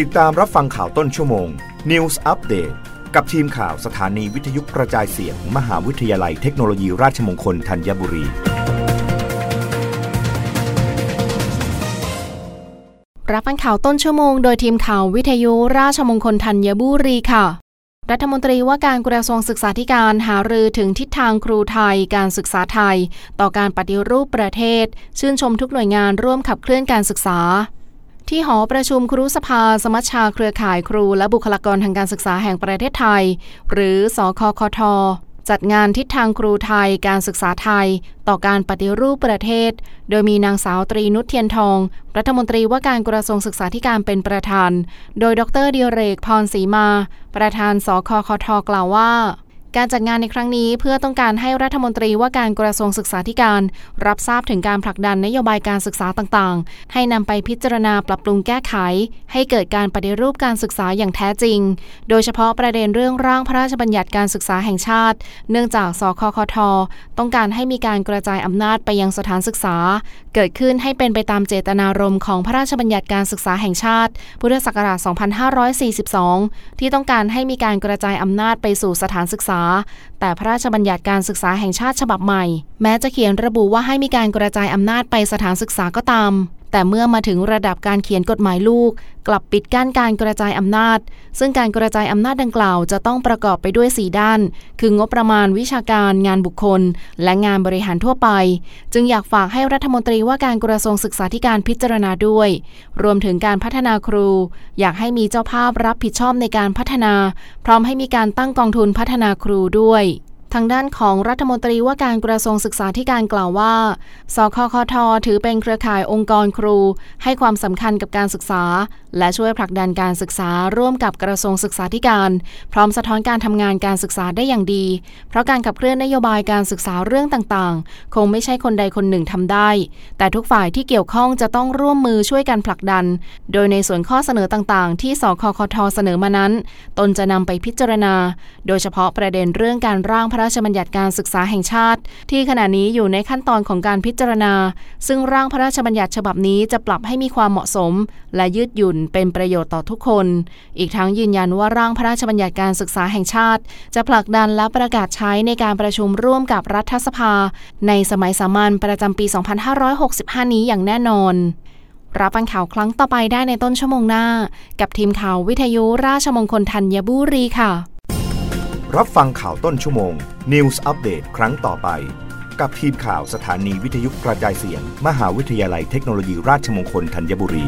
ติดตามรับฟังข่าวต้นชั่วโมง News Update กับทีมข่าวสถานีวิทยุกระจายเสียงมมหาวิทยาลัยเทคโนโลยีราชมงคลธัญบุรี รับฟังข่าวต้นชั่วโมง โดยทีมข่าววิทยุราชมงคลธัญบุรีค่ะ รัฐมนตรีว่าการกระทรวงศึกษาธิการหารือถึงทิศทางครูไทย การศึกษาไทย ต่อการปฏิรูปประเทศ ชื่นชมทุกหน่วยงานร่วมขับเคลื่อนการศึกษา ที่หอประชุมครูสภาสมัชชาเครือข่ายครูและบุคลากรทางการศึกษาแห่งประเทศไทย หรือสคคท จัดงานทิศทางครูไทยการศึกษาไทย ต่อการปฏิรูปประเทศ โดยมีนางสาวตรีนุชเทียนทอง รัฐมนตรีว่าการกระทรวงศึกษาธิการเป็นประธาน โดยดรเดียเรกพรศรีมา ประธานสคคท กล่าวว่า การจัดงานในครั้งนี้เพื่อต้องการให้รัฐมนตรีว่าการกระทรวงศึกษาธิการ รับทราบถึงการผลักดันนโยบายการศึกษาต่างๆ ให้นำไปพิจารณาปรับปรุงแก้ไข ให้เกิดการปฏิรูปการศึกษาอย่างแท้จริง โดยเฉพาะประเด็นเรื่องร่างพระราชบัญญัติการศึกษาแห่งชาติ เนื่องจากสคคท ต้องการให้มีการกระจายอำนาจไปยังสถานศึกษา เกิดขึ้นให้เป็นไปตามเจตนารมณ์ของพระราชบัญญัติการศึกษาแห่งชาติ พุทธศักราช 2542 ที่ต้องการให้มีการกระจายอำนาจไปสู่สถานศึกษาา แต่พระราชบัญญัติการศึกษาแห่งชาติฉบับใหม่ แม้จะเขียนระบุว่าให้มีการกระจายอำนาจไปสถานศึกษาก็ตาม แต่เมื่อมาถึงระดับการเขียนกฎหมายลูก กลับปิดกั้นการกระจายอำนาจ ซึ่งการกระจายอำนาจดังกล่าวจะต้องประกอบไปด้วย 4 ด้าน คืองบประมาณวิชาการงานบุคคล และงานบริหารทั่วไป จึงอยากฝากให้รัฐมนตรีว่าการกระทรวงศึกษาธิการพิจารณาด้วย รวมถึงการพัฒนาครู อยากให้มีเจ้าภาพรับผิดชอบในการพัฒนา พร้อมให้มีการตั้งกองทุนพัฒนาครูด้วย ทางด้านของรัฐมนตรีว่าการกระทรวงศึกษาธิการกล่าวว่า สคคทถือเป็นเครือข่ายองค์กรครู ให้ความสำคัญกับการศึกษา และช่วยผลักดันการศึกษาร่วมกับกระทรวงศึกษาธิการ พร้อมสะท้อนการทำงานการศึกษาได้อย่างดี เพราะการขับเคลื่อนนโยบายการศึกษาเรื่องต่างๆ คงไม่ใช่คนใดคนหนึ่งทำได้ แต่ทุกฝ่ายที่เกี่ยวข้องจะต้องร่วมมือช่วยกันผลักดัน โดยในส่วนข้อเสนอต่างๆ ที่สคคทเสนอมานั้น ตนจะนำไปพิจารณา โดยเฉพาะประเด็นเรื่องการร่างพระราชบัญญัติการศึกษาแห่งชาติ ที่ขณะนี้อยู่ในขั้นตอนของการพิจารณา ซึ่งร่างพระราชบัญญัติฉบับนี้จะปรับให้มีความเหมาะสม และยืดหยุ่นเป็นประโยชน์ต่อทุกคน อีกทั้งยืนยันว่าร่างพระราชบัญญัติการศึกษาแห่งชาติ จะผลักดันและประกาศใช้ในการประชุมร่วมกับรัฐสภา ในสมัยสามัญประจำปี 2565 นี้อย่างแน่นอน รับฟังข่าวครั้งต่อไปได้ในต้นชั่วโมงหน้า กับทีมข่าววิทยุราชมงคลธัญบุรีค่ะ รับฟังข่าวต้นชั่วโมง News อัปเดตครั้งต่อไปกับทีมข่าวสถานีวิทยุกระจายเสียง มหาวิทยาลัยเทคโนโลยีราชมงคลธัญบุรี